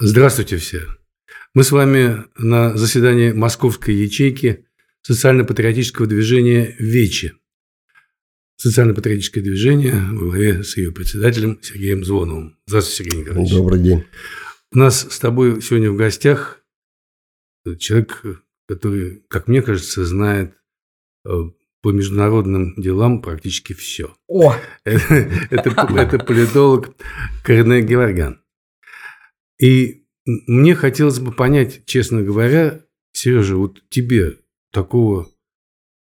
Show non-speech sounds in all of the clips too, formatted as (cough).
Здравствуйте все. Мы с вами на заседании Московской ячейки социально-патриотического движения «Вечи». Социально-патриотическое движение во главе с ее председателем Сергеем Звоновым. Здравствуйте, Сергей Николаевич. Добрый день. У нас с тобой сегодня в гостях человек, который, как мне кажется, знает э, по международным делам практически все. О! Это, (laughs) это, это политолог Корней Геворгян. И мне хотелось бы понять, честно говоря, Сережа, вот тебе такого,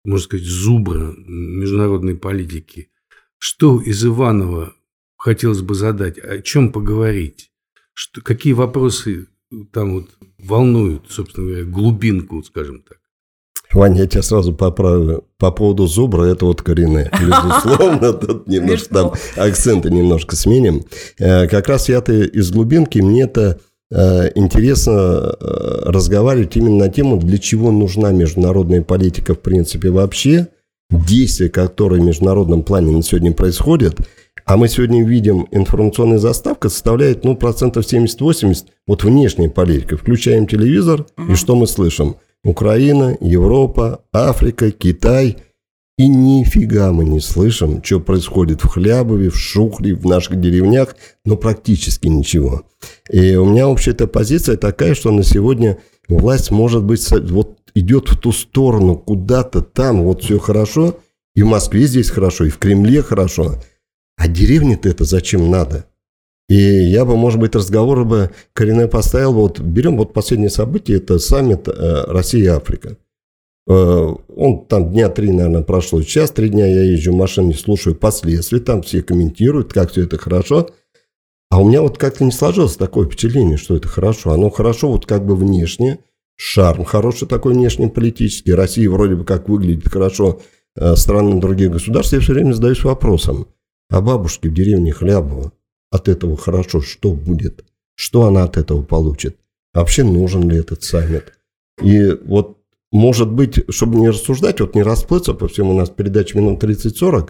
можно сказать, зубра международной политики, что из Иванова хотелось бы задать, о чем поговорить, что, какие вопросы там вот волнуют, собственно говоря, глубинку, скажем так. Ваня, я тебя сразу поправлю. По поводу зубра, это вот коренные. (laughs) Безусловно, тут немножко там акценты немножко сменим. Э, как раз я-то из глубинки, мне это э, интересно э, разговаривать именно на тему, для чего нужна международная политика в принципе вообще, действия, которые в международном плане на сегодня происходят, а мы сегодня видим, информационная заставка составляет, ну, процентов 70-80, вот внешняя политика. Включаем телевизор, угу. и что мы слышим – Украина, Европа, Африка, Китай. И нифига мы не слышим, что происходит в Хлябове, в Шухле, в наших деревнях, но практически ничего. И у меня вообще-то позиция такая, что на сегодня власть может быть вот идет в ту сторону, куда-то там, вот все хорошо, и в Москве здесь хорошо, и в Кремле хорошо. А деревне-то это зачем надо? И я бы, может быть, разговор бы коренной поставил, вот берем вот последнее событие, это саммит э, Россия-Африка. Э, он там дня три, наверное, прошло. Сейчас три дня я езжу в машине, слушаю последствия, там все комментируют, как все это хорошо. А у меня вот как-то не сложилось такое впечатление, что это хорошо. Оно хорошо вот как бы внешне, шарм хороший такой внешний политический. Россия вроде бы как выглядит хорошо, э, страны других государств. Я все время задаюсь вопросом, а бабушки в деревне Хлябово, от этого хорошо, что будет, что она от этого получит, вообще нужен ли этот саммит. И вот, может быть, чтобы не рассуждать, вот не расплыться, по всему у нас передача минут 30-40,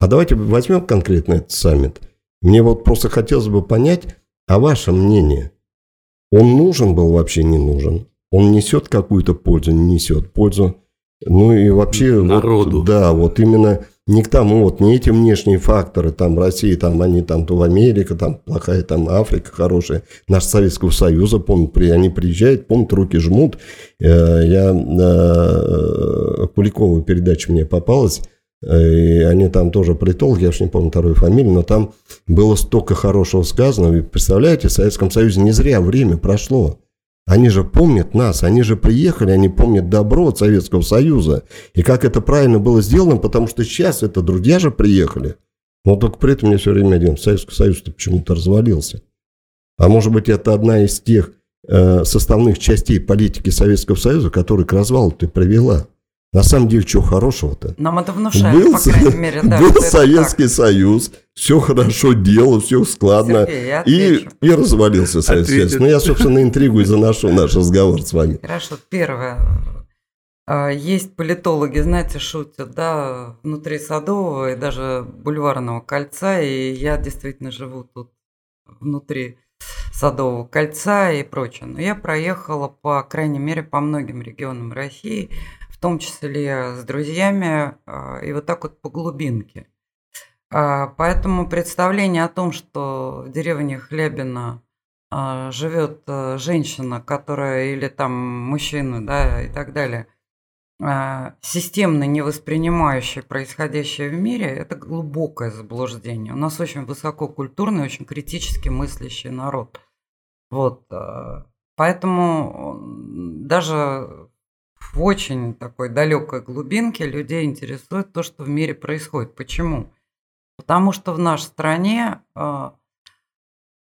а давайте возьмем конкретно этот саммит. Мне вот просто хотелось бы понять, а ваше мнение, он нужен был вообще не нужен? Он несет какую-то пользу, не несет пользу? Ну и вообще... Народу. Вот, да, вот именно не к тому, вот не эти внешние факторы, там Россия, там они там то в Америка, там плохая, там Африка хорошая, наш Советского Союза, помню, при, они приезжают, помнят, руки жмут. Э, я на Куликову передача мне попалась, э, и они там тоже политологи, я уж не помню вторую фамилию, но там было столько хорошего сказано. Вы представляете, в Советском Союзе не зря время прошло. Они же помнят нас, они же приехали, они помнят добро от Советского Союза. И как это правильно было сделано, потому что сейчас это друзья же приехали. Но только при этом мне все время один Советский Союз-то почему-то развалился. А может быть, это одна из тех э, составных частей политики Советского Союза, которая к развалу ты привела. На самом деле, что хорошего-то? Нам это внушают, был, по крайней мере. Да, был Советский так. Союз, все хорошо делал, все складно. Сергей, и, и развалился Советский Союз. Ну, я, собственно, интригу и заношу наш разговор с вами. Хорошо, первое. А, есть политологи, знаете, шутят, да, внутри Садового и даже Бульварного кольца, и я действительно живу тут внутри Садового кольца и прочее. Но я проехала, по крайней мере, по многим регионам России – в том числе с друзьями, а, и вот так вот по глубинке. А, поэтому представление о том, что в деревне Хлебина а, живет женщина, которая или там мужчина, да, и так далее, системно не воспринимающий происходящее в мире, это глубокое заблуждение. У нас очень высококультурный, очень критически мыслящий народ. Вот. Поэтому даже в очень такой далекой глубинке людей интересует то, что в мире происходит. Почему? Потому что в нашей стране, а,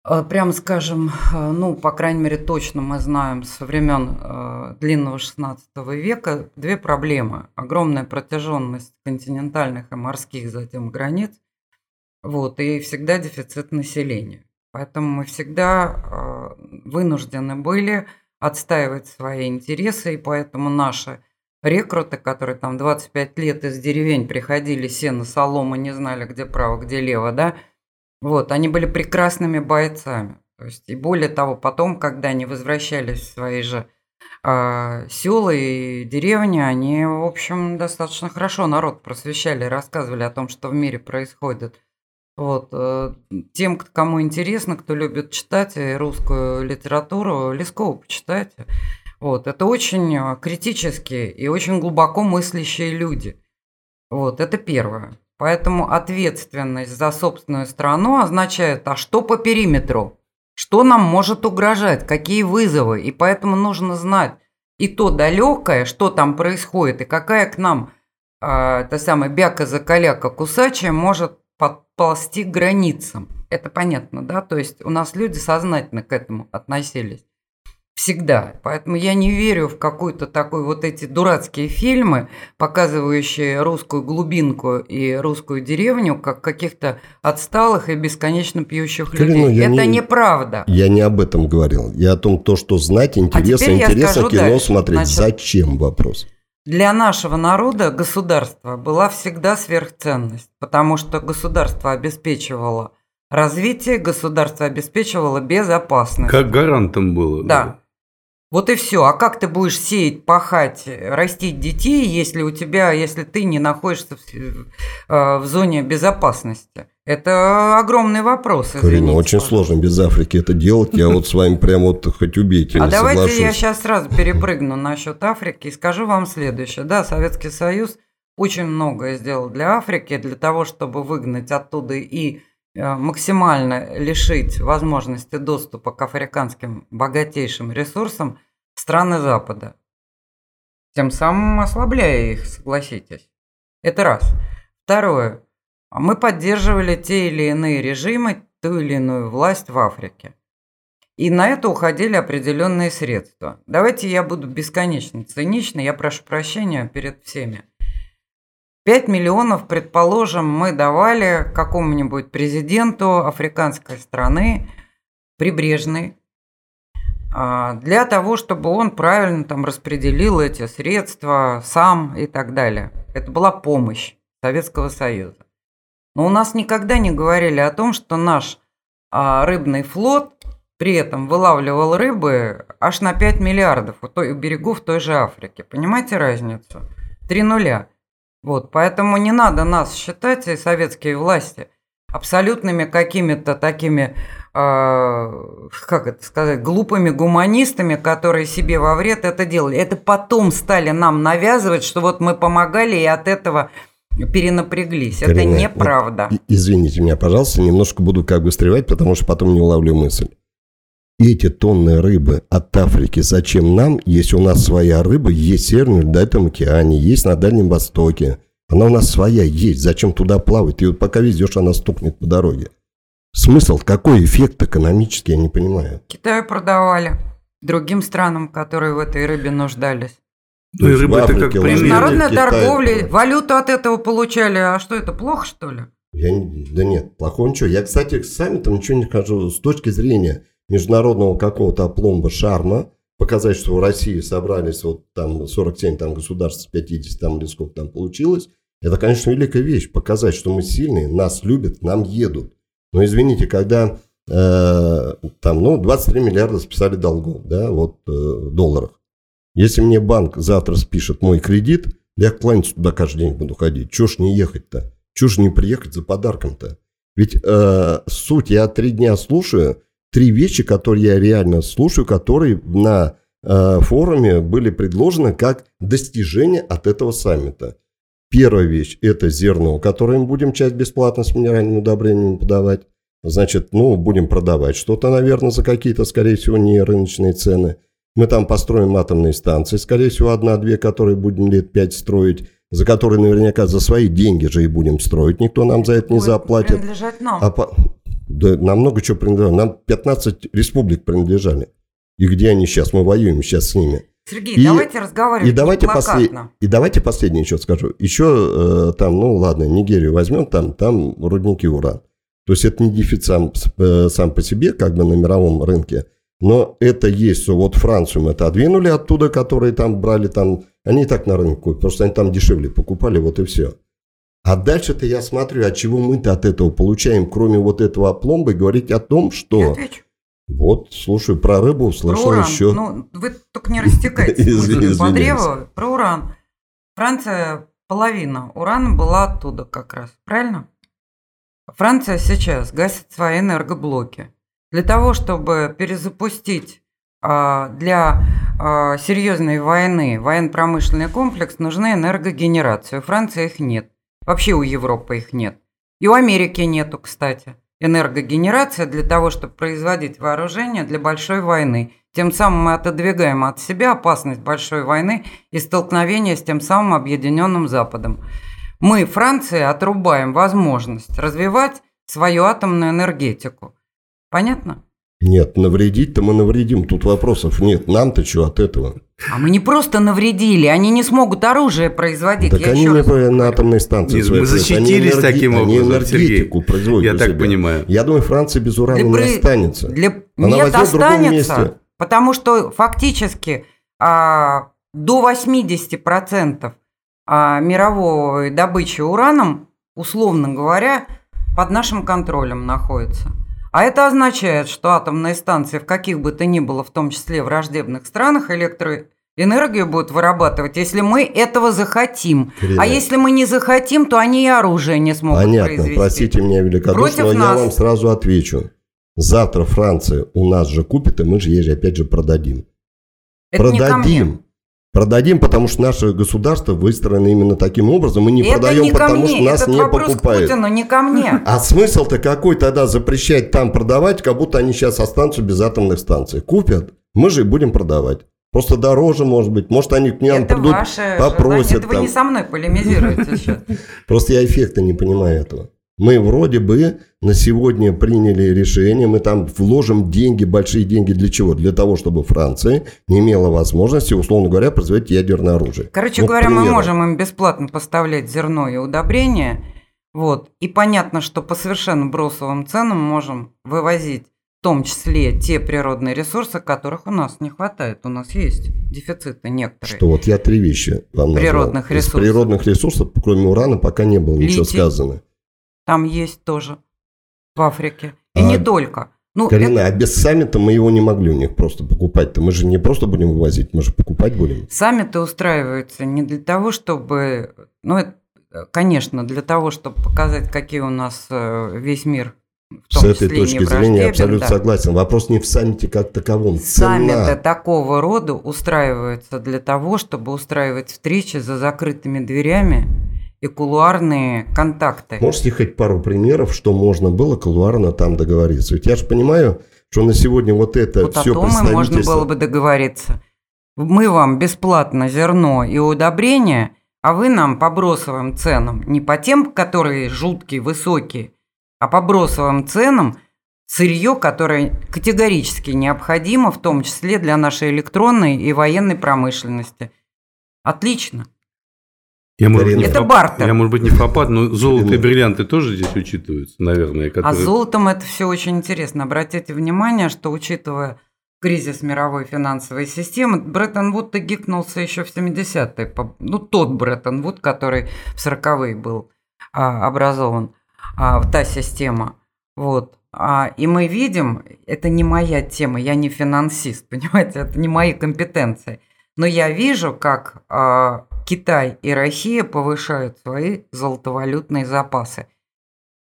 а, прямо скажем, а, ну, по крайней мере, точно мы знаем со времен длинного 16 века две проблемы. Огромная протяженность континентальных и морских затем границ, вот, и всегда дефицит населения. Поэтому мы всегда вынуждены были отстаивать свои интересы, и поэтому наши рекруты, которые там 25 лет из деревень приходили, сено, солома, не знали, где право, где лево, да, вот, они были прекрасными бойцами. То есть, и более того, потом, когда они возвращались в свои же э, села и деревни, они, в общем, достаточно хорошо народ просвещали, рассказывали о том, что в мире происходит. Вот. Э, тем, кому интересно, кто любит читать русскую литературу, Лескова почитайте. Вот. Это очень э, критические и очень глубоко мыслящие люди. Вот. Это первое. Поэтому ответственность за собственную страну означает, а что по периметру? Что нам может угрожать? Какие вызовы? И поэтому нужно знать и то далекое, что там происходит, и какая к нам э, та самая бяка-закаляка кусачая может подползти к границам. Это понятно, да? То есть у нас люди сознательно к этому относились. Всегда. Поэтому я не верю в какой-то такой вот эти дурацкие фильмы, показывающие русскую глубинку и русскую деревню, как каких-то отсталых и бесконечно пьющих Карина, людей. Это не, неправда. Я не об этом говорил. Я о том, то, что знать интересно, а интересно кино дальше. смотреть. Значит, Зачем вопрос? Для нашего народа государство была всегда сверхценность, потому что государство обеспечивало развитие, государство обеспечивало безопасность. Как гарантом было. Да. да. Вот и все. А как ты будешь сеять, пахать, растить детей, если у тебя, если ты не находишься в, э, в зоне безопасности? Это огромный вопрос. Карина, очень сложно без Африки это делать. Я вот с вами прямо вот хоть убейте, А давайте я сейчас сразу перепрыгну насчет Африки и скажу вам следующее. Да, Советский Союз очень многое сделал для Африки, для того, чтобы выгнать оттуда и Э, максимально лишить возможности доступа к африканским богатейшим ресурсам страны Запада. Тем самым ослабляя их, согласитесь. Это раз. Второе. Мы поддерживали те или иные режимы, ту или иную власть в Африке. И на это уходили определенные средства. Давайте я буду бесконечно циничной, я прошу прощения перед всеми. 5 миллионов, предположим, мы давали какому-нибудь президенту африканской страны, прибрежной, а, для того, чтобы он правильно там распределил эти средства сам и так далее. Это была помощь Советского Союза. Но у нас никогда не говорили о том, что наш а, рыбный флот при этом вылавливал рыбы аж на 5 миллиардов у, той, у берегов той же Африки. Понимаете разницу? Три нуля. Вот, поэтому не надо нас считать, и советские власти, абсолютными какими-то такими, э, как это сказать, глупыми гуманистами, которые себе во вред это делали. Это потом стали нам навязывать, что вот мы помогали и от этого перенапряглись. Карина, это неправда. Вот, извините меня, пожалуйста, немножко буду как бы стревать, потому что потом не уловлю мысль эти тонны рыбы от Африки зачем нам, если у нас своя рыба есть в Северном Ледовитом океане, есть на Дальнем Востоке. Она у нас своя есть, зачем туда плавать? И вот пока везешь, она стукнет по дороге. Смысл, какой эффект экономический, я не понимаю. Китаю продавали, другим странам, которые в этой рыбе нуждались. Ну и рыба это как Международная торговля, валюту от этого получали. А что это, плохо что ли? Я, да нет, плохого ничего. Я, кстати, сами там ничего не скажу с точки зрения международного какого-то опломба шарма, показать, что в России собрались вот там 47 там, государств с 50 там или сколько там получилось, это, конечно, великая вещь. Показать, что мы сильные, нас любят, нам едут. Но извините, когда э, там, ну, 23 миллиарда списали долгов, да, вот э, в долларах. Если мне банк завтра спишет мой кредит, я кланяться туда каждый день буду ходить. Чего ж не ехать-то? Чего ж не приехать за подарком-то? Ведь э, суть, я три дня слушаю, три вещи, которые я реально слушаю, которые на э, форуме были предложены как достижение от этого саммита. Первая вещь – это зерно, которое мы будем часть бесплатно с минеральными удобрениями подавать. Значит, ну, будем продавать что-то, наверное, за какие-то, скорее всего, не рыночные цены. Мы там построим атомные станции, скорее всего, одна-две, которые будем лет пять строить, за которые наверняка за свои деньги же и будем строить. Никто нам за это не заплатит. нам. А по... Да нам много чего принадлежало. Нам 15 республик принадлежали. И где они сейчас? Мы воюем сейчас с ними. Сергей, и, давайте разговаривать и давайте, послед... и давайте последнее еще скажу. Еще э, там, ну ладно, Нигерию возьмем, там, там рудники уран. То есть это не дефицит сам, э, сам по себе, как бы на мировом рынке, но это есть, что вот Францию мы отодвинули оттуда, которые там брали, там, они и так на рынке купят, просто они там дешевле покупали, вот и все. А дальше-то я смотрю, от чего мы-то от этого получаем, кроме вот этого опломба, и говорить о том, что Вот, слушаю, про рыбу слышал про уран. еще. Ну, вы только не растекайтесь (laughs) по древу. Про уран. Франция половина урана была оттуда как раз, правильно? Франция сейчас гасит свои энергоблоки. Для того, чтобы перезапустить а, для а, серьезной войны военно-промышленный комплекс, нужны энергогенерации. У Франции их нет. Вообще у Европы их нет. И у Америки нету, кстати. Энергогенерация для того, чтобы производить вооружение для большой войны. Тем самым мы отодвигаем от себя опасность большой войны и столкновения с тем самым объединенным Западом. Мы, Франция, отрубаем возможность развивать свою атомную энергетику. Понятно? Нет, навредить-то мы навредим, тут вопросов нет. Нам-то что от этого? А мы не просто навредили, они не смогут оружие производить. Так Я они не раз на атомной станции. Нет, мы защитились Они таким они образом, энергетику Сергей. производят Я так себя. понимаю. Я думаю, Франция без урана Для не останется. Для... Она Нет, останется. месте. Потому что фактически а, до 80% а, мировой добычи ураном, условно говоря, под нашим контролем находится. А это означает, что атомные станции в каких бы то ни было, в том числе враждебных странах, электроэнергию будут вырабатывать, если мы этого захотим. Кирилл. А если мы не захотим, то они и оружие не смогут Понятно, произвести. простите меня великодушно, но я нас. вам сразу отвечу. Завтра Франция у нас же купит, и мы же ей же опять же продадим. Это продадим. Продадим, потому что наше государство выстроено именно таким образом. Мы не Это продаем, не потому мне. что нас Этот не вопрос к покупают. Путину, не ко мне. А смысл-то какой тогда запрещать там продавать, как будто они сейчас останутся без атомных станций? Купят, мы же и будем продавать. Просто дороже, может быть. Может, они к нам Это придут, ваше попросят желание. Это вы там. не со мной полемизируете сейчас. (laughs) Просто я эффекта не понимаю этого. Мы вроде бы на сегодня приняли решение, мы там вложим деньги, большие деньги для чего? Для того, чтобы Франция не имела возможности, условно говоря, производить ядерное оружие. Короче Ну, говоря, мы можем им бесплатно поставлять зерно и удобрения. Вот. И понятно, что по совершенно бросовым ценам можем вывозить в том числе те природные ресурсы, которых у нас не хватает. У нас есть дефициты некоторые. Что вот я три вещи вам назвал. Природных Из ресурсов. природных ресурсов, кроме урана, пока не было ничего Литий. сказано. Там есть тоже в Африке. И А, не только. Ну, Карина, это- а без саммита мы его не могли у них просто покупать-то. Мы же не просто будем вывозить, мы же покупать будем. Саммиты устраиваются не для того, чтобы, ну, это, конечно, для того, чтобы показать, какие у нас э, весь мир в том С этой числе точки зрения я абсолютно да. согласен. Вопрос не в саммите как таковом. Саммиты Цена. такого рода устраиваются для того, чтобы устраивать встречи за закрытыми дверями и кулуарные контакты. Можете хоть пару примеров, что можно было колуарно там договориться? Ведь я же понимаю, что на сегодня вот это вот о все том и можно представительство... было бы договориться. Мы вам бесплатно зерно и удобрения, а вы нам по бросовым ценам, не по тем, которые жуткие, высокие, а по бросовым ценам сырье, которое категорически необходимо, в том числе для нашей электронной и военной промышленности. Отлично. Я, может, не Это фап- бартер. Я, может быть, не фапад, но золото и бриллианты тоже здесь учитываются, наверное. А которые- с золотом это все очень интересно. Обратите внимание, что учитывая кризис мировой финансовой системы, Бреттон Вуд гикнулся еще в 70-е. По- Ну, тот Бреттон Вуд, который в 40-е был а, образован, а, та система. Вот. А, и мы видим, это не моя тема, я не финансист, (laughs) понимаете, это не мои компетенции. Но я вижу, как а, Китай и Россия повышают свои золотовалютные запасы.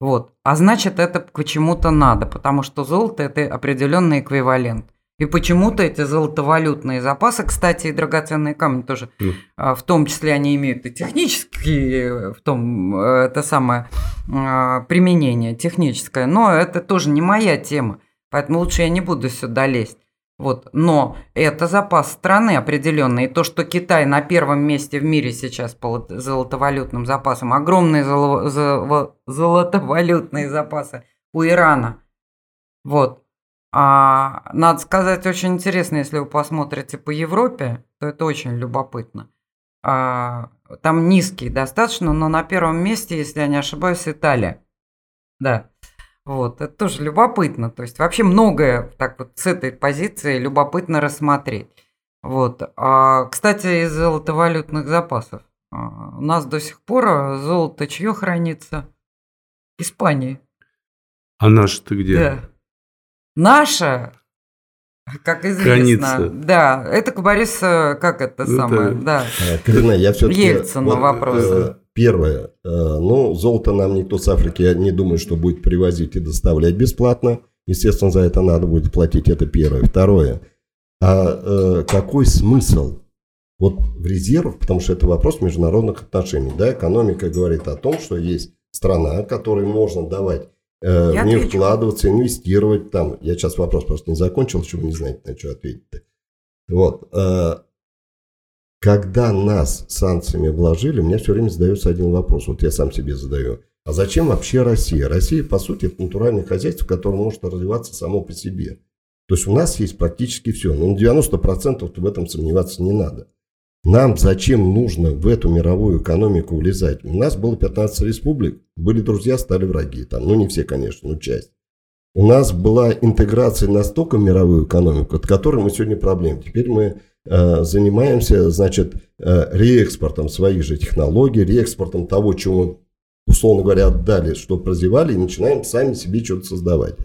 Вот. А значит, это почему-то надо, потому что золото – это определенный эквивалент. И почему-то эти золотовалютные запасы, кстати, и драгоценные камни тоже, а, в том числе они имеют и технические, в том, э, это самое а, применение техническое, но это тоже не моя тема, поэтому лучше я не буду сюда лезть. Вот. Но это запас страны определенный. И то, что Китай на первом месте в мире сейчас по лот- золотовалютным запасам, огромные золо- золо- золотовалютные запасы у Ирана. Вот. А, надо сказать, очень интересно, если вы посмотрите по Европе, то это очень любопытно. А, там низкий достаточно, но на первом месте, если я не ошибаюсь, Италия. Да. Вот, это тоже любопытно. То есть вообще многое так вот с этой позиции любопытно рассмотреть. Вот. А, кстати, из золотовалютных запасов. А, у нас до сих пор а, золото чье хранится? Испании. А наш-то где? Да. Наша как известно. Хранится. Да, это Борис, э, как это ну, самое, это... да. Карина, я все-таки... Ельцину вот, вопрос. Э, первое. Э, ну, золото нам никто с Африки, я не думаю, что будет привозить и доставлять бесплатно. Естественно, за это надо будет платить, это первое. Второе. А э, какой смысл вот в резервах, потому что это вопрос международных отношений. Да, экономика говорит о том, что есть страна, которой можно давать э, в нее вкладываться, инвестировать там. Я сейчас вопрос просто не закончил, вы не знаете, на что ответить-то. Вот. Э, когда нас санкциями обложили, мне все время задается один вопрос. Вот я сам себе задаю. А зачем вообще Россия? Россия, по сути, это натуральное хозяйство, которое может развиваться само по себе. То есть у нас есть практически все. Но на 90% в этом сомневаться не надо. Нам зачем нужно в эту мировую экономику влезать? У нас было 15 республик, были друзья, стали враги. Там, ну, не все, конечно, но часть. У нас была интеграция настолько в мировую экономику, от которой мы сегодня проблем. Теперь мы занимаемся, значит, э, реэкспортом своих же технологий, реэкспортом того, чего условно говоря, отдали, что прозевали, и начинаем сами себе что-то создавать.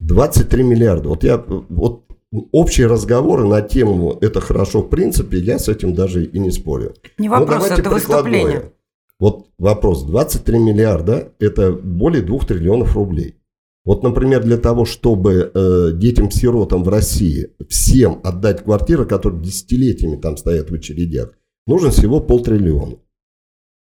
23 миллиарда. Вот я, вот общие разговоры на тему «это хорошо в принципе», я с этим даже и не спорю. Не вопрос, это выступление. Вот вопрос. 23 миллиарда – это более 2 триллионов рублей. Вот, например, для того, чтобы э, детям-сиротам в России всем отдать квартиры, которые десятилетиями там стоят в очередях, нужно всего полтриллиона.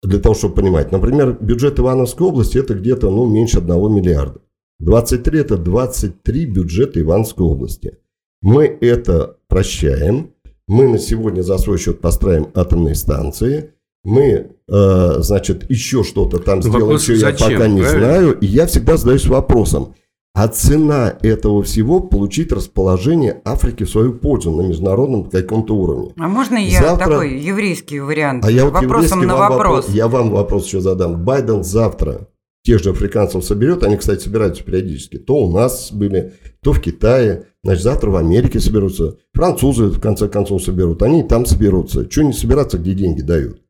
Для того, чтобы понимать. Например, бюджет Ивановской области это где-то ну, меньше 1 миллиарда. 23 это 23 бюджета Ивановской области. Мы это прощаем. Мы на сегодня за свой счет построим атомные станции – мы, э, значит, еще что-то там сделаем, Вопрос, что я пока не правильно? знаю. И я всегда задаюсь вопросом, а цена этого всего получить расположение Африки в свою пользу на международном каком-то уровне. А можно я завтра... такой еврейский вариант? А я вот Вопросом на вопрос. вопрос. Я вам вопрос еще задам. Байден завтра тех же африканцев соберет, они, кстати, собираются периодически, то у нас были, то в Китае, значит, завтра в Америке соберутся, французы, в конце концов, соберут, они и там соберутся. Чего не собираться, где деньги дают?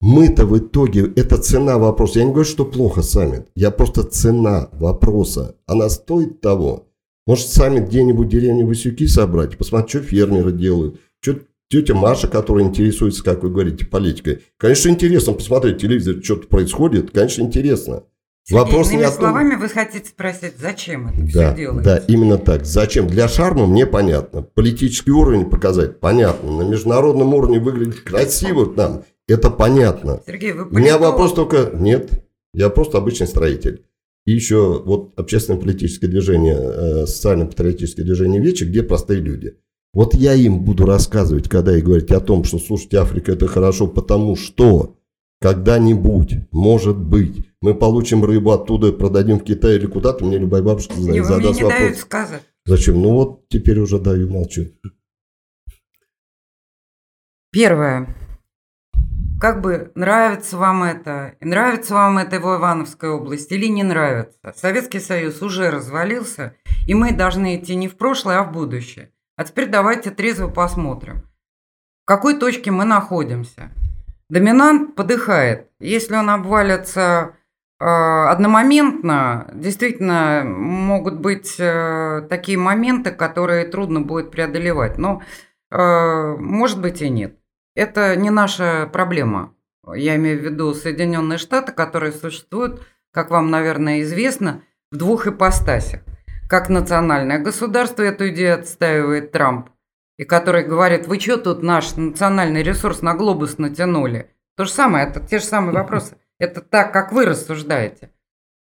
Мы-то в итоге, это цена вопроса. Я не говорю, что плохо саммит. Я просто цена вопроса. Она стоит того. Может, саммит где-нибудь в деревне Васюки собрать, посмотреть, что фермеры делают, что тетя Маша, которая интересуется, как вы говорите, политикой. Конечно, интересно посмотреть телевизор, что-то происходит. Конечно, интересно. Сергей, Вопрос не о том... словами вы хотите спросить, зачем это да, все делается? Да, именно так. Зачем? Для шарма мне понятно. Политический уровень показать понятно. На международном уровне выглядит красиво там. Это понятно. Сергей, вы У меня вопрос только... Нет, я просто обычный строитель. И еще вот общественное политическое движение, э, социально-патриотическое движение Вечи, где простые люди. Вот я им буду рассказывать, когда и говорить о том, что, слушайте, Африка это хорошо, потому что когда-нибудь, может быть, мы получим рыбу оттуда, продадим в Китай или куда-то, мне любая бабушка знает, задаст вопрос. Дают сказать. Зачем? Ну вот теперь уже даю, молчу. Первое как бы нравится вам это, нравится вам это в Ивановской области или не нравится. Советский Союз уже развалился, и мы должны идти не в прошлое, а в будущее. А теперь давайте трезво посмотрим, в какой точке мы находимся. Доминант подыхает. Если он обвалится э, одномоментно, действительно могут быть э, такие моменты, которые трудно будет преодолевать. Но э, может быть и нет. Это не наша проблема. Я имею в виду Соединенные Штаты, которые существуют, как вам, наверное, известно, в двух ипостасях. Как национальное государство эту идею отстаивает Трамп, и который говорит, вы что тут наш национальный ресурс на глобус натянули? То же самое, это те же самые вопросы. Это так, как вы рассуждаете.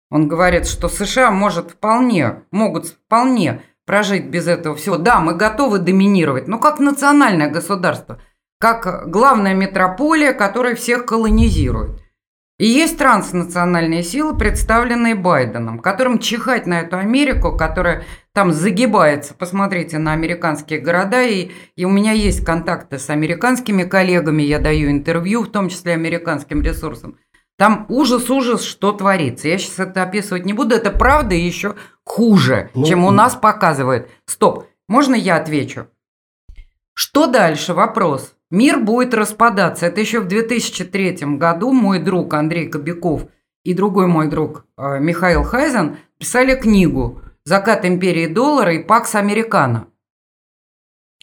Он говорит, что США может вполне, могут вполне прожить без этого всего. Да, мы готовы доминировать, но как национальное государство – как главная метрополия, которая всех колонизирует. И есть транснациональные силы, представленные Байденом, которым чихать на эту Америку, которая там загибается. Посмотрите на американские города, и, и у меня есть контакты с американскими коллегами, я даю интервью, в том числе американским ресурсам. Там ужас-ужас, что творится. Я сейчас это описывать не буду, это правда еще хуже, ну, чем у нас показывают. Стоп, можно я отвечу? Что дальше? Вопрос. Мир будет распадаться. Это еще в 2003 году мой друг Андрей Кобяков и другой мой друг э, Михаил Хайзен писали книгу «Закат империи доллара» и «Пакс Американо».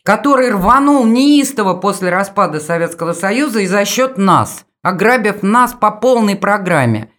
который рванул неистово после распада Советского Союза и за счет нас, ограбив нас по полной программе.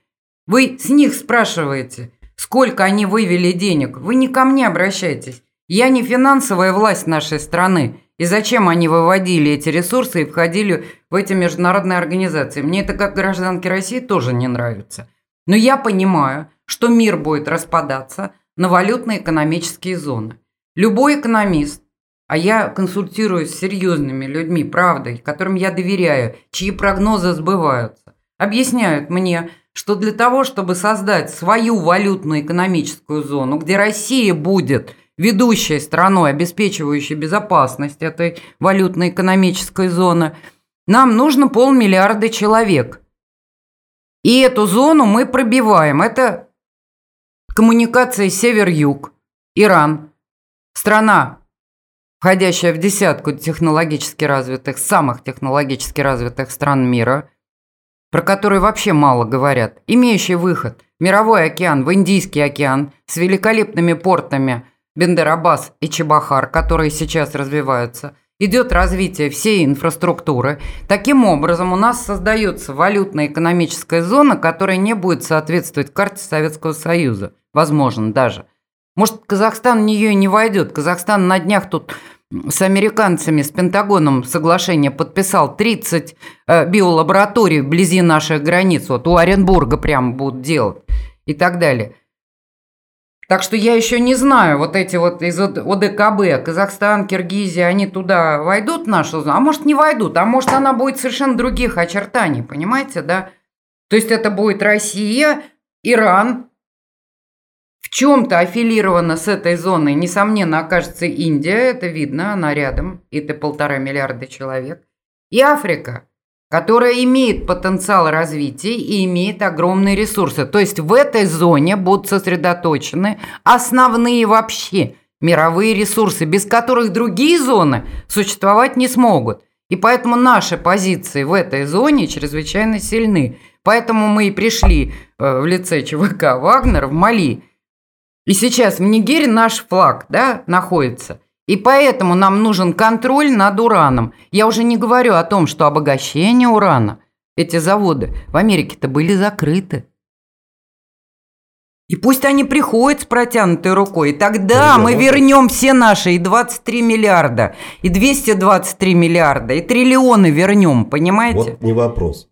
Вы с них спрашиваете, сколько они вывели денег. Вы не ко мне обращайтесь. Я не финансовая власть нашей страны. И зачем они выводили эти ресурсы и входили в эти международные организации? Мне это как гражданке России тоже не нравится. Но я понимаю, что мир будет распадаться на валютно-экономические зоны. Любой экономист, а я консультируюсь с серьезными людьми, правдой, которым я доверяю, чьи прогнозы сбываются, объясняют мне, что для того, чтобы создать свою валютно-экономическую зону, где Россия будет ведущей страной, обеспечивающей безопасность этой валютно-экономической зоны, нам нужно полмиллиарда человек. И эту зону мы пробиваем. Это коммуникация север-юг, Иран, страна, входящая в десятку технологически развитых, самых технологически развитых стран мира, про которую вообще мало говорят, имеющий выход в мировой океан, в Индийский океан, с великолепными портами Бендерабас и Чебахар, которые сейчас развиваются, идет развитие всей инфраструктуры. Таким образом, у нас создается валютно-экономическая зона, которая не будет соответствовать карте Советского Союза. Возможно, даже. Может, Казахстан в нее и не войдет. Казахстан на днях тут с американцами, с Пентагоном соглашение подписал 30 э, биолабораторий вблизи наших границ. Вот у Оренбурга прямо будут делать и так далее. Так что я еще не знаю, вот эти вот из ОДКБ, Казахстан, Киргизия, они туда войдут в нашу зону, а может не войдут, а может она будет совершенно других очертаний, понимаете, да? То есть это будет Россия, Иран, в чем-то аффилирована с этой зоной, несомненно, окажется Индия, это видно, она рядом, это полтора миллиарда человек, и Африка – которая имеет потенциал развития и имеет огромные ресурсы. То есть в этой зоне будут сосредоточены основные вообще мировые ресурсы, без которых другие зоны существовать не смогут. И поэтому наши позиции в этой зоне чрезвычайно сильны. Поэтому мы и пришли э, в лице ЧВК «Вагнер» в Мали. И сейчас в Нигере наш флаг да, находится. И поэтому нам нужен контроль над ураном. Я уже не говорю о том, что обогащение урана, эти заводы в Америке-то были закрыты. И пусть они приходят с протянутой рукой, и тогда мы вернем все наши и 23 миллиарда, и 223 миллиарда, и триллионы вернем, понимаете? Вот не вопрос.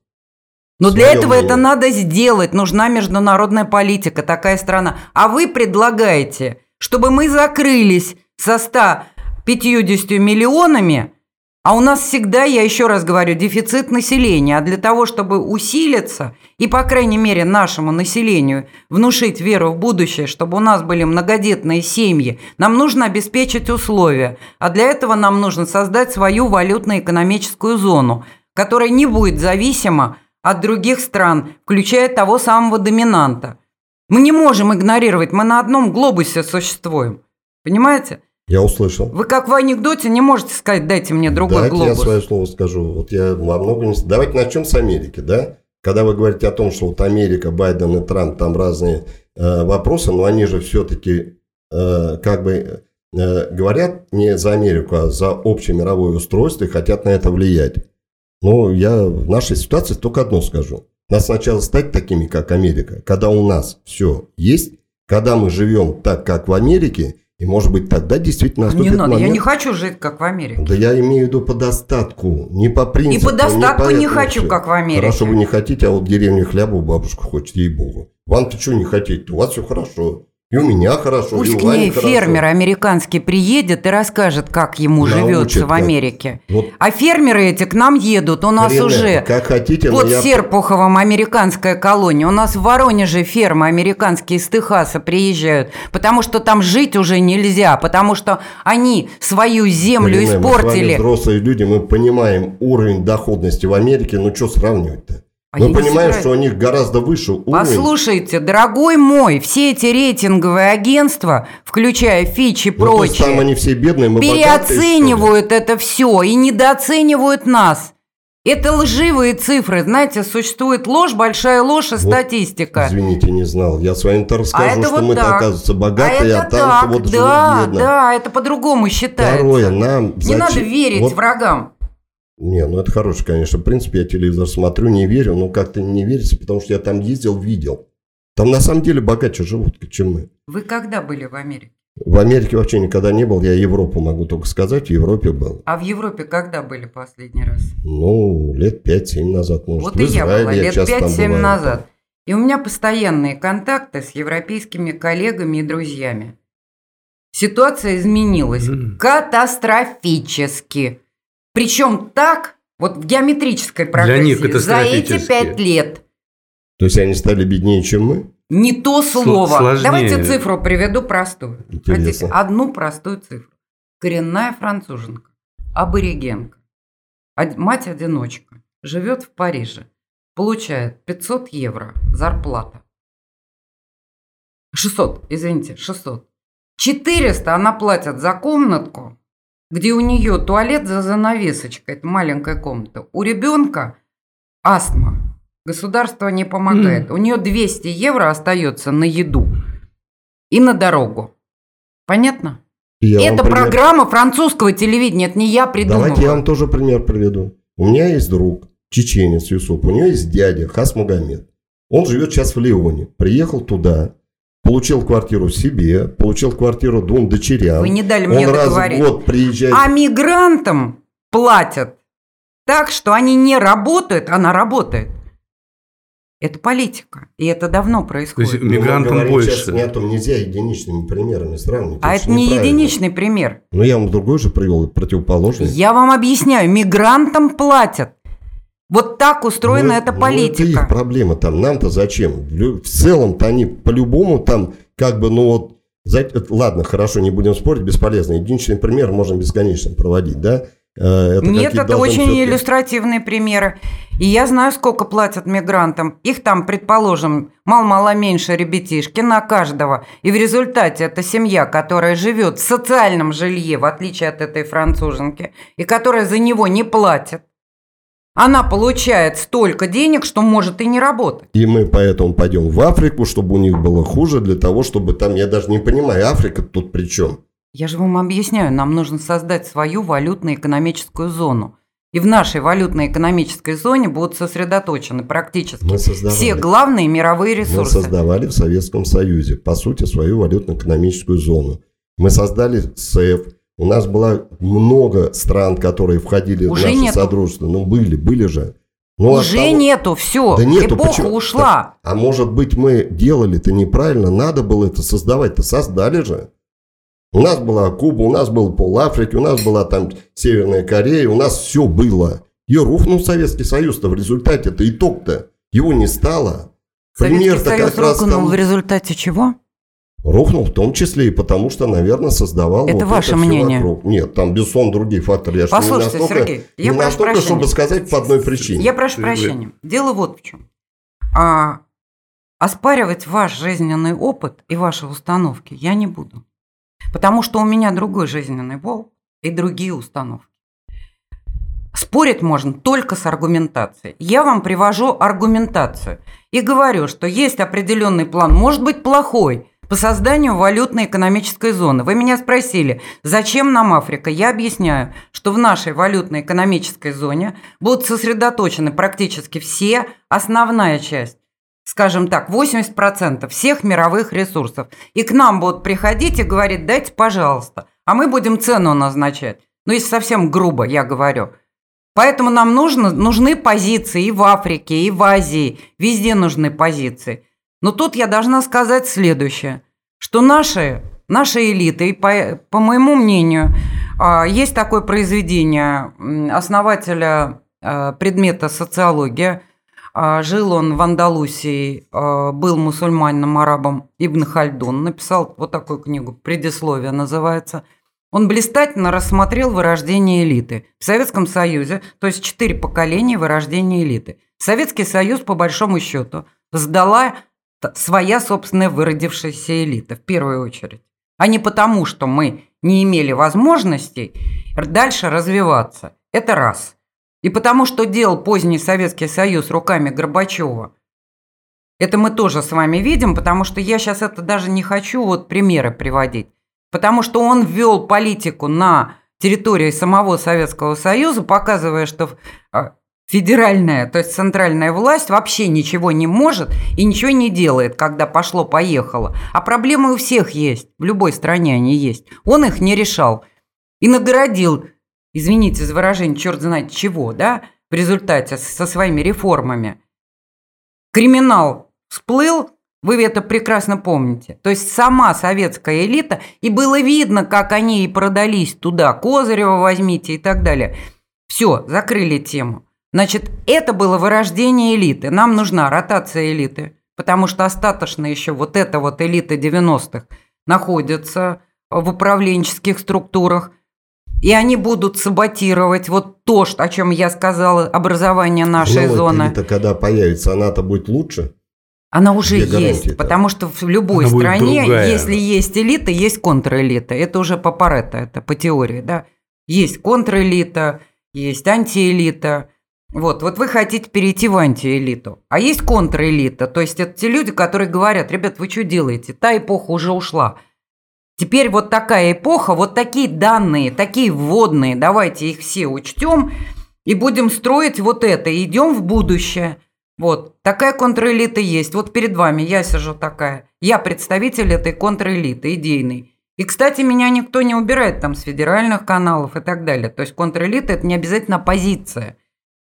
Но для этого мнение. это надо сделать. Нужна международная политика, такая страна. А вы предлагаете, чтобы мы закрылись со 150 миллионами, а у нас всегда, я еще раз говорю, дефицит населения. А для того, чтобы усилиться и, по крайней мере, нашему населению внушить веру в будущее, чтобы у нас были многодетные семьи, нам нужно обеспечить условия. А для этого нам нужно создать свою валютно-экономическую зону, которая не будет зависима от других стран, включая того самого доминанта. Мы не можем игнорировать, мы на одном глобусе существуем. Понимаете? Я услышал. Вы как в анекдоте не можете сказать, дайте мне другой Дайте глобус. я свое слово скажу. Вот я во многом... Давайте начнем с Америки, да? Когда вы говорите о том, что вот Америка, Байден и Трамп, там разные э, вопросы, но они же все-таки э, как бы э, говорят не за Америку, а за общее мировое устройство и хотят на это влиять. Но я в нашей ситуации только одно скажу. Надо сначала стать такими, как Америка. Когда у нас все есть, когда мы живем так, как в Америке, и, может быть, тогда действительно наступит Не надо, момент... я не хочу жить, как в Америке. Да я имею в виду по достатку, не по принципу. И по достатку не, не хочу, как в Америке. Хорошо, вы не хотите, а вот деревню хлеба бабушка хочет, ей-богу. Вам-то что не хотите? У вас все хорошо. И у меня хорошо, Пусть и у к ней фермер американский приедет и расскажет, как ему Научит, живется в Америке. Вот. А фермеры эти к нам едут. У нас Хрена, уже как хотите, под я... Серпуховым американская колония. У нас в Воронеже фермы американские из Техаса приезжают, потому что там жить уже нельзя, потому что они свою землю Хрена, испортили. Мы с вами взрослые люди, мы понимаем уровень доходности в Америке, ну что сравнивать-то? А Мы понимаем, что у них гораздо выше уровень. Послушайте, дорогой мой, все эти рейтинговые агентства, включая Фич и ну, прочее, там они все бедные, мы переоценивают это все и недооценивают нас. Это лживые цифры. Знаете, существует ложь, большая ложь и вот, статистика. Извините, не знал. Я с вами-то расскажу, а что вот мы-то, оказывается, богатые, а, а там вот да, живут Да, это по-другому считается. Второе, нам... Не зачем... надо верить вот... врагам. Не, ну это хороший, конечно, В принципе, Я телевизор смотрю, не верю, но как-то не верится, потому что я там ездил, видел. Там на самом деле богаче живут, чем мы. Вы когда были в Америке? В Америке вообще никогда не был, я Европу могу только сказать, в Европе был. А в Европе когда были последний раз? Ну, лет 5-7 назад, может. Вот и я была лет 5-7 назад. И у меня постоянные контакты с европейскими коллегами и друзьями. Ситуация изменилась mm. катастрофически. Причем так, вот в геометрической прогрессии, за эти пять лет. То есть они стали беднее, чем мы? Не то слово. Сложнее. Давайте цифру приведу простую. Хотите? Одну простую цифру. Коренная француженка, аборигенка, мать-одиночка, живет в Париже, получает 500 евро зарплата. 600, извините, 600. 400 она платит за комнатку, где у нее туалет за занавесочкой, это маленькая комната. У ребенка астма, Государство не помогает. Mm. У нее 200 евро остается на еду и на дорогу. Понятно? Я это программа французского телевидения, это не я придумал. Давайте я вам тоже пример приведу. У меня есть друг, чеченец Юсуп, у него есть дядя Хас Магомед. Он живет сейчас в Леоне. Приехал туда, получил квартиру себе, получил квартиру двум дочерям. Вы не дали мне Он договорить. раз в год приезжает. А мигрантам платят так, что они не работают, она работает. Это политика, и это давно происходит. То есть мигрантам ну, больше. Сейчас не о том нельзя единичными примерами сравнивать. А это, это не единичный пример. Ну, я вам другой же привел, противоположный. Я вам объясняю, мигрантам платят. Вот так устроена ну, эта политика. Ну, это их проблема там. Нам-то зачем? В целом-то они по-любому там как бы, ну вот, за... ладно, хорошо, не будем спорить, бесполезно. Единичный пример можно бесконечно проводить, да? Э, это Нет, это очень иллюстративные примеры. И я знаю, сколько платят мигрантам. Их там, предположим, мало-мало меньше ребятишки на каждого. И в результате это семья, которая живет в социальном жилье, в отличие от этой француженки, и которая за него не платит. Она получает столько денег, что может и не работать. И мы поэтому пойдем в Африку, чтобы у них было хуже, для того, чтобы там, я даже не понимаю, Африка тут при чем? Я же вам объясняю, нам нужно создать свою валютно-экономическую зону. И в нашей валютно-экономической зоне будут сосредоточены практически все главные мировые ресурсы. Мы создавали в Советском Союзе, по сути, свою валютно-экономическую зону. Мы создали СЭФ. У нас было много стран, которые входили Уже в наше нету. содружество. Ну, были, были же. Ну, Уже того... нету, все, да нету, эпоха почему? ушла. Так, а может быть, мы делали-то неправильно, надо было это создавать-то, создали же. У нас была Куба, у нас был пол Африки, у нас была там Северная Корея, у нас все было. И рухнул Советский Союз-то в результате-то итог-то. Его не стало. Пример-то как раз там... в результате чего? Рухнул в том числе и потому, что, наверное, создавал это вот ваше это мнение. вокруг. Нет, там, безусловно, другие факторы. Я Послушайте, не настолько, Сергей, я не прошу настолько, прощения. чтобы сказать по одной причине. Я прошу прощения. Дело вот в чем. А, оспаривать ваш жизненный опыт и ваши установки я не буду. Потому что у меня другой жизненный волк и другие установки. Спорить можно только с аргументацией. Я вам привожу аргументацию и говорю, что есть определенный план, может быть плохой, по созданию валютной экономической зоны. Вы меня спросили, зачем нам Африка? Я объясняю, что в нашей валютной экономической зоне будут сосредоточены практически все, основная часть скажем так, 80% всех мировых ресурсов. И к нам будут приходить и говорить, дайте, пожалуйста, а мы будем цену назначать. Ну, если совсем грубо я говорю. Поэтому нам нужно, нужны позиции и в Африке, и в Азии. Везде нужны позиции. Но тут я должна сказать следующее, что наши, наши элиты, по, по моему мнению, а, есть такое произведение основателя а, предмета социология – а, жил он в Андалусии, был мусульманином, арабом Ибн Хальдун. Написал вот такую книгу, предисловие называется. Он блистательно рассмотрел вырождение элиты. В Советском Союзе, то есть четыре поколения вырождения элиты. Советский Союз, по большому счету, сдала своя собственная выродившаяся элита, в первую очередь. А не потому, что мы не имели возможностей дальше развиваться. Это раз – И потому что делал поздний Советский Союз руками Горбачева. Это мы тоже с вами видим, потому что я сейчас это даже не хочу вот примеры приводить. Потому что он ввел политику на территории самого Советского Союза, показывая, что а, федеральная, то есть центральная власть вообще ничего не может и ничего не делает, когда пошло-поехало. А проблемы у всех есть, в любой стране они есть. Он их не решал. И наградил, извините за выражение, черт знает чего, да, в результате со своими реформами. Криминал всплыл, вы это прекрасно помните. То есть сама советская элита, и было видно, как они и продались туда. Козырева возьмите и так далее. Все, закрыли тему. Значит, это было вырождение элиты. Нам нужна ротация элиты, потому что остаточно еще вот эта вот элита 90-х находится в управленческих структурах. И они будут саботировать вот то, что, о чем я сказала, образование нашей Новая зоны. элита, когда появится, она-то будет лучше? Она уже Где есть, гарантия-то? потому что в любой Она стране, если есть элита, есть контрэлита. Это уже по Паретто, это по теории, да. Есть контрэлита, есть антиэлита. Вот, вот вы хотите перейти в антиэлиту. А есть контрэлита, то есть это те люди, которые говорят, ребят, вы что делаете? Та эпоха уже ушла. Теперь вот такая эпоха, вот такие данные, такие вводные, давайте их все учтем и будем строить вот это, идем в будущее. Вот, такая контрэлита есть. Вот перед вами я сижу такая. Я представитель этой контрэлиты, идейный. И, кстати, меня никто не убирает там с федеральных каналов и так далее. То есть контрэлита – это не обязательно оппозиция,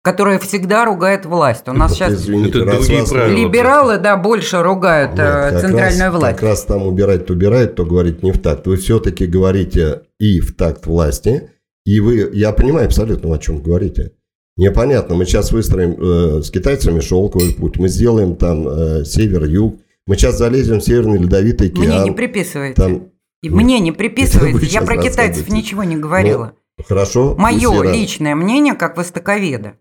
которая всегда ругает власть. У нас Вот, сейчас извините, Это раз другие правила. либералы, да, больше ругают Нет, э, как центральную раз- власть. Как раз там убирать, то убирает, то говорить не в такт. Вы все-таки говорите и в такт власти, и вы, я понимаю абсолютно, о чем говорите. Непонятно, мы сейчас выстроим э, с китайцами шелковый путь, мы сделаем там э, север-юг, мы сейчас залезем в Северный Ледовитый океан. Мне не приписывайте. там, И Мне не приписывайте. Я про китайцев. Ну, ничего не говорила. хорошо. Мое личное мнение, как востоковеда,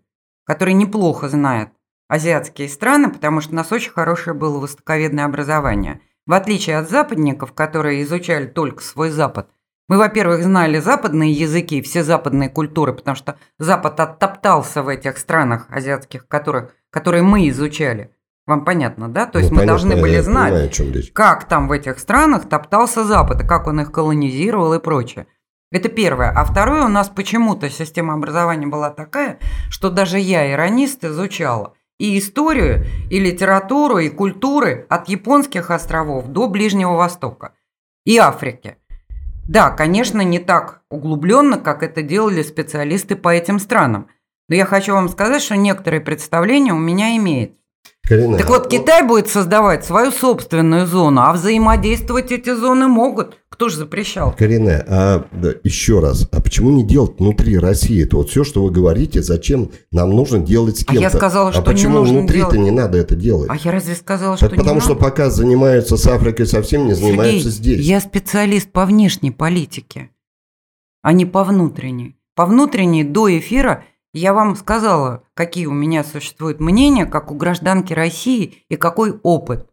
который неплохо знает азиатские страны, потому что у нас очень хорошее было востоковедное образование. В отличие от западников, которые изучали только свой Запад, мы, во-первых, знали западные языки, все западные культуры, потому что Запад оттоптался в этих странах азиатских, которых, которые мы изучали. Вам понятно, да? То есть Ну, мы понятно, должны были знать, понимаю, как там в этих странах топтался Запад, и как он их колонизировал и прочее. Это первое. А второе, у нас почему-то система образования была такая, что даже я, иронист, изучала и историю, и литературу, и культуры от японских островов до Ближнего Востока и Африки. Да, конечно, не так углубленно, как это делали специалисты по этим странам. Но я хочу вам сказать, что некоторые представления у меня имеются. Карина, Так вот, Китай будет создавать свою собственную зону, а взаимодействовать эти зоны могут. Кто же запрещал? Карине, а да, еще раз, а почему не делать внутри России? Это вот все, что вы говорите, зачем нам нужно делать с А кем-то? я сказала, что не почему внутри-то делать? не надо это делать? А я разве сказала, что потому не что надо? пока занимаются с Африкой, совсем не занимаются Сергей, здесь. я специалист по внешней политике, а не по внутренней. По внутренней до эфира я вам сказала, какие у меня существуют мнения, как у гражданки России и какой опыт.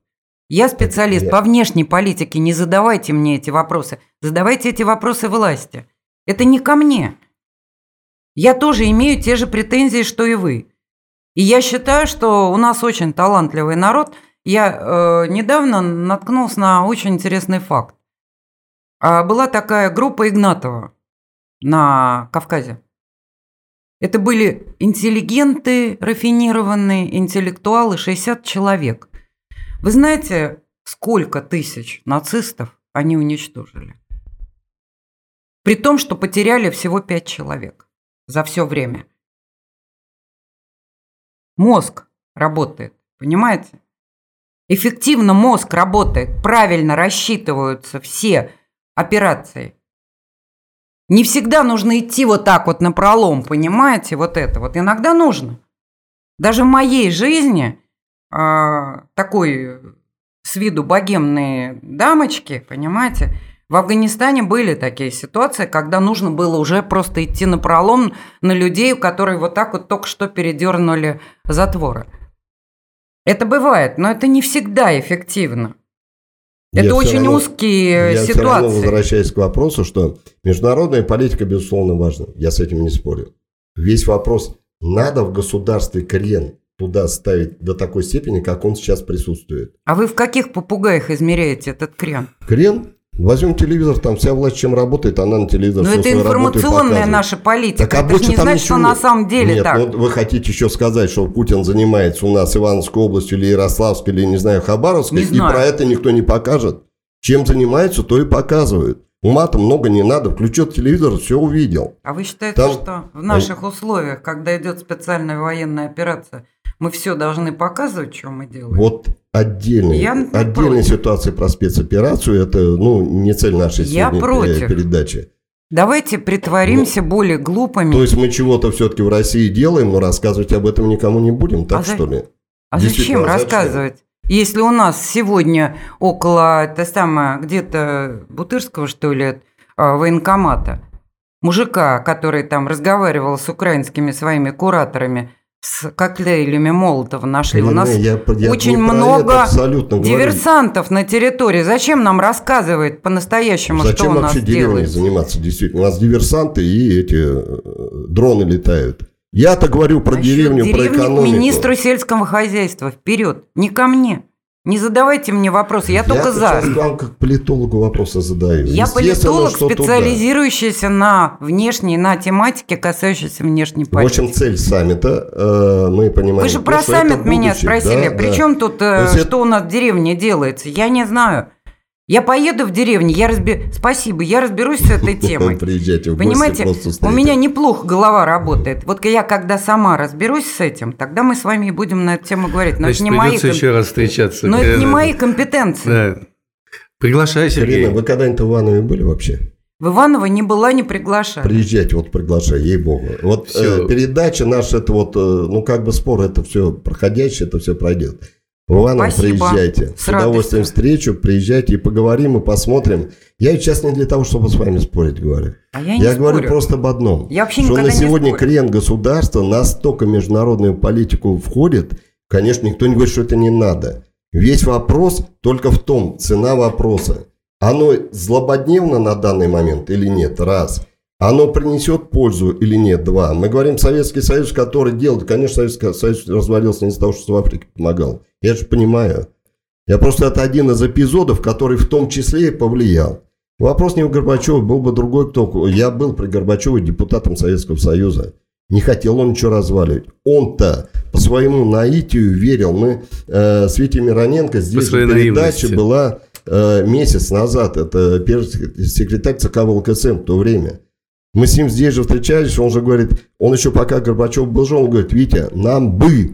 Я специалист я- по внешней политике, не задавайте мне эти вопросы. Задавайте эти вопросы власти. Это не ко мне. Я тоже имею те же претензии, что и вы. И я считаю, что у нас очень талантливый народ. Я э, недавно наткнулся на очень интересный факт. А, была такая группа Игнатова на Кавказе. Это были интеллигенты, рафинированные интеллектуалы, 60 человек. Вы знаете, сколько тысяч нацистов они уничтожили? При том, что потеряли всего 5 человек за все время. Мозг работает, понимаете? Эффективно мозг работает, правильно рассчитываются все операции. Не всегда нужно идти вот так вот на пролом, понимаете, вот это вот. Иногда нужно. Даже в моей жизни такой с виду богемные дамочки, понимаете, в Афганистане были такие ситуации, когда нужно было уже просто идти на пролом на людей, которые вот так вот только что передернули затворы. Это бывает, но это не всегда эффективно. Я это всё очень равно- узкие Я равно ситуации. возвращаюсь к вопросу, что международная политика, безусловно, важна. Я с этим не спорю. Весь вопрос, Надо в государстве крен туда ставить до такой степени, как он сейчас присутствует. А вы в каких попугаях измеряете этот крен? Крен? Возьмем телевизор, там вся власть чем работает, она на телевизор Но всю это и информационная наша политика. Так а это не значит, что ничего на самом деле Нет, так. ну вы хотите еще сказать, что Путин занимается у нас Ивановской областью или Ярославской, или, не знаю, Хабаровской, Не и знаю. про это никто не покажет. Чем занимается, то и показывают. Ума-то много не надо, включил телевизор, все увидел. А вы считаете, Там- что в наших условиях, когда идет специальная военная операция, мы все должны показывать, что мы делаем? Вот отдельные, Я, например, отдельные против. ситуации про спецоперацию, это ну, не цель нашей Я сегодня против. передачи. Давайте притворимся более глупыми. Ну, То есть мы чего-то все-таки в России делаем, но рассказывать об этом никому не будем, так А за- что ли? а зачем действительно, зачем? рассказывать? Если у нас сегодня около, это самое, где-то Бутырского, что ли, а, военкомата, мужика, который там разговаривал с украинскими своими кураторами, с коктейлями Молотова нашли. У Рене, нас я- я очень не про много абсолютно говорю. диверсантов на территории. Зачем нам рассказывать по-настоящему, Зачем что у нас вообще делается? заниматься, действительно? У нас диверсанты и эти э, дроны летают. Я-то говорю про еще деревню, про деревню к экономику. министру сельского хозяйства. Вперед. Не ко мне. Не задавайте мне вопросы. Я только за. сейчас вам как политологу вопросы задаю. Я политолог, что туда. специализирующийся на внешней, на тематике, касающейся внешней В политики. общем, цель саммита, э, мы понимаем... Вы же то, про это саммит меня будущее. спросили. Да, При да. чем тут, э, есть это- что у нас в деревне делается? Я не знаю. Я поеду в деревню, я разби... Спасибо, я разберусь с этой (laughs) темой. Приезжайте в Понимаете, у меня неплохо голова работает. Вот я когда сама разберусь с этим, тогда мы с вами и будем на эту тему говорить. Но Значит, это не мои, еще раз встречаться. но это не мои компетенции. Да. Приглашай, Сергей. Ирина, вы когда-нибудь в Иванове были вообще? В Иваново не была, не приглашали. Приезжайте, вот приглашай, ей-богу. Вот э, передача наша, это вот, э, ну как бы спор, это все проходящее, это все пройдет. Спасибо. приезжайте. С С удовольствием встречу, приезжайте и поговорим, и посмотрим. Я сейчас не для того, чтобы с вами спорить говорю. А я не Я говорю спорю. просто об одном. Я вообще что на не сегодня спорю. крен государства настолько международную политику входит, конечно, никто не говорит, что это не надо. Весь вопрос только в том, цена вопроса. Оно злободневно на данный момент или нет? Раз. Оно принесет пользу или нет? Два. Мы говорим Советский Союз, который делает. Конечно, Советский Союз развалился не из-за того, что в Африке помогал. Я же понимаю. Я просто это один из эпизодов, который в том числе и повлиял. Вопрос не у Горбачева, был бы другой кто. Я был при Горбачеве депутатом Советского Союза. Не хотел он ничего разваливать. Он-то по своему наитию верил. Мы э, с Витей Мироненко здесь передача наивности. была э, месяц назад. Это первый секретарь ЦК ВЛКСМ в то время. Мы с ним здесь же встречались, он же говорит, он еще пока Горбачев был жив, он говорит, Витя, нам бы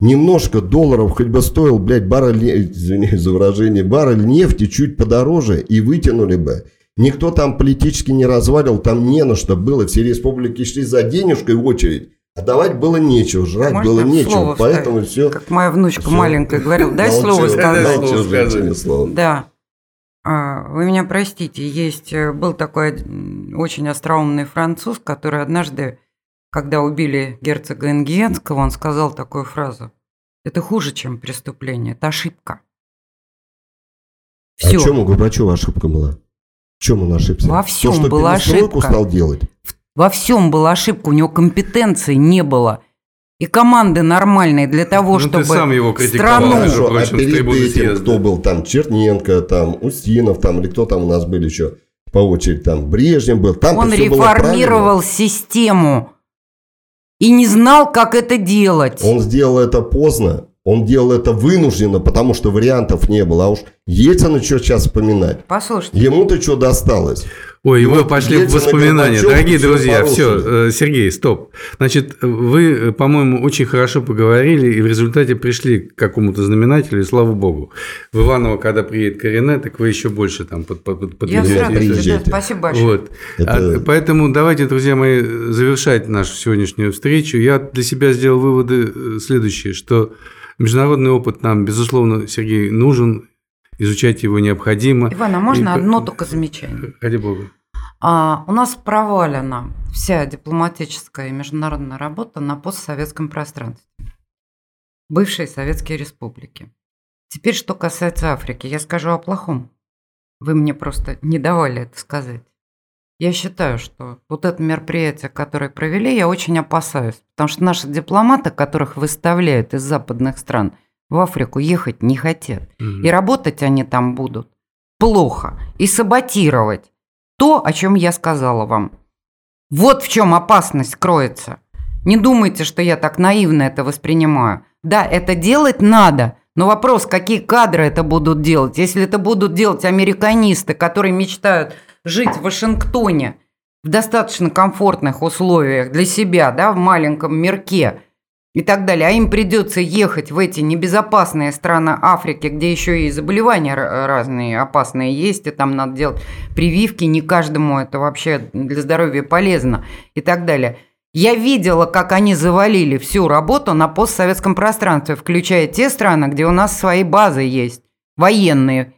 немножко долларов хоть бы стоил, блядь, баррель, извиняюсь за выражение, баррель нефти чуть подороже и вытянули бы. Никто там политически не развалил, там не на что было. Все республики шли за денежкой в очередь, а давать было нечего, жрать Можно было нечего. вставить? Поэтому все. Как моя внучка Всё. маленькая говорила, дай слово сказать. да, молчу, слово сказать. Да. А, Вы меня простите, есть, э, был такой очень остроумный француз, который однажды, когда убили герцога Ингиенского, он сказал такую фразу. Это хуже, чем преступление, это ошибка. А Все. в чем у Горбачева ошибка была? В чем он ошибся? Во То, всем что была ошибка. стал делать? Во всем была ошибка, у него компетенции не было. И команды нормальной для того, Ну, чтобы ты сам его страну... между Хорошо, а перед этим кто был там? Черненко, там, Устинов, там, или кто там у нас были еще по очереди, там, Брежнев был. Там Он реформировал систему и не знал, как это делать. Он сделал это поздно, он делал это вынужденно, потому что вариантов не было. А уж Ельцина что сейчас вспоминать? Послушайте, Ему-то что досталось? Ой, И вот пошли в воспоминания. Дорогие друзья, все, Сергей, стоп. Значит, вы, э, по-моему, очень хорошо поговорили и в результате пришли к какому-то знаменателю, и слава богу. В Иваново, когда приедет Корене, так вы еще больше там под, под, под- я с спасибо большое. Вот. Это- А, поэтому давайте, друзья мои, завершать нашу сегодняшнюю встречу. Я для себя сделал выводы э, следующие, что международный опыт нам, безусловно, Сергей, нужен, изучать его необходимо. Иван, а можно И одно только замечание? Ради бога. А, у нас провалена вся дипломатическая и международная работа на постсоветском пространстве. Бывшие советские республики. Теперь, что касается Африки, я скажу о плохом. Вы мне просто не давали это сказать. Я считаю, что вот это мероприятие, которое провели, я очень опасаюсь. Потому что наши дипломаты, которых выставляют из западных стран, в Африку ехать не хотят. Угу. И работать они там будут плохо. И саботировать то, о чем я сказала вам. Вот в чем опасность кроется. Не думайте, что я так наивно это воспринимаю. Да, это делать надо, но вопрос, какие кадры это будут делать. Если это будут делать американисты, которые мечтают жить в Вашингтоне в достаточно комфортных условиях для себя, да, в маленьком мирке и так далее, а им придется ехать в эти небезопасные страны Африки, где еще и заболевания разные опасные есть, и там надо делать прививки, не каждому это вообще для здоровья полезно и так далее – я видела, как они завалили всю работу на постсоветском пространстве, включая те страны, где у нас свои базы есть, военные.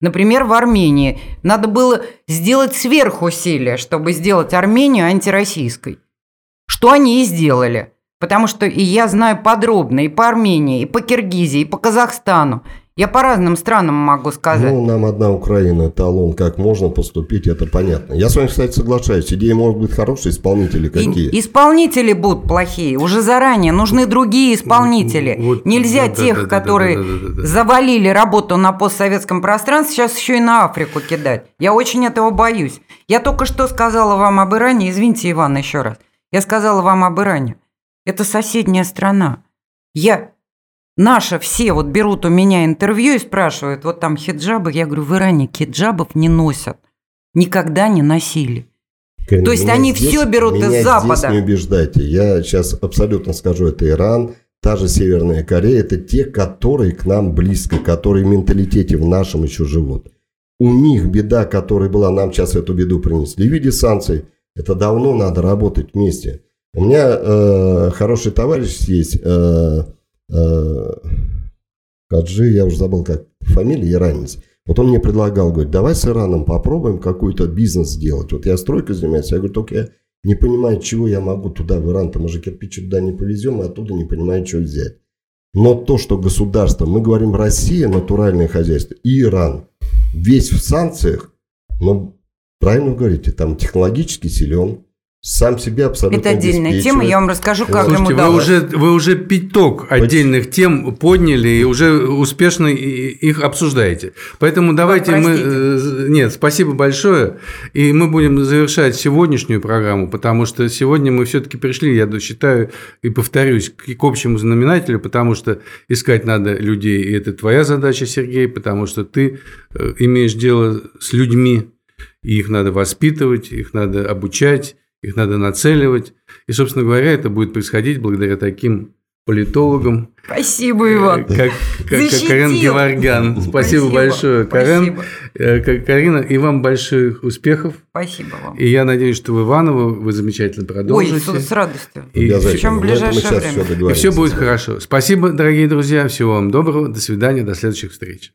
Например, в Армении. Надо было сделать сверхусилие, чтобы сделать Армению антироссийской. Что они и сделали. Потому что и я знаю подробно и по Армении, и по Киргизии, и по Казахстану, я по разным странам могу сказать. Ну, нам одна Украина талон, как можно поступить, это понятно. Я с вами, кстати, соглашаюсь. Идеи могут быть хорошие, исполнители какие? И, исполнители будут плохие. Уже заранее нужны другие исполнители. Вот, Нельзя да, тех, да, да, которые да, да, да, да. завалили работу на постсоветском пространстве, сейчас еще и на Африку кидать. Я очень этого боюсь. Я только что сказала вам об Иране. Извините, Иван, еще раз. Я сказала вам об Иране. Это соседняя страна. Я Наши все вот берут у меня интервью и спрашивают, вот там хиджабы, я говорю, в Иране хиджабов не носят, никогда не носили. Конечно, То есть они здесь, все берут из Запада. Здесь не убеждайте, я сейчас абсолютно скажу, это Иран, та же Северная Корея, это те, которые к нам близко, которые в менталитете в нашем еще живут. У них беда, которая была, нам сейчас эту беду принесли в виде санкций. Это давно надо работать вместе. У меня э, хороший товарищ есть, э, Э, Каджи, я уже забыл, как фамилия, иранец. Вот он мне предлагал, говорит, давай с Ираном попробуем какой-то бизнес сделать. Вот я стройкой занимаюсь, я говорю, только я не понимаю, чего я могу туда, в Иран, то мы же кирпичи туда не повезем, и оттуда не понимаю, что взять. Но то, что государство, мы говорим Россия, натуральное хозяйство, и Иран, весь в санкциях, но правильно вы говорите, там технологически силен, сам себе абсолютно Это отдельная тема, я вам расскажу, как Слушайте, ему удалось. Вы уже, вы уже пяток отдельных тем подняли и уже успешно их обсуждаете. Поэтому давайте мы... Э, нет, спасибо большое. И мы будем завершать сегодняшнюю программу, потому что сегодня мы все-таки пришли, я считаю, и повторюсь, к общему знаменателю, потому что искать надо людей, и это твоя задача, Сергей, потому что ты э, имеешь дело с людьми, и их надо воспитывать, их надо обучать, их надо нацеливать. И, собственно говоря, это будет происходить благодаря таким политологам. Спасибо, э, Иван. Как, как, как Карен Геворгян. Спасибо, Спасибо большое, Карен. Спасибо. Э, Карина, и вам больших успехов. Спасибо вам. И я надеюсь, что в Иваново вы замечательно продолжите. Ой, с, с радостью. И, Причем в ближайшее время. И все будет хорошо. Спасибо, дорогие друзья. Всего вам доброго. До свидания. До следующих встреч.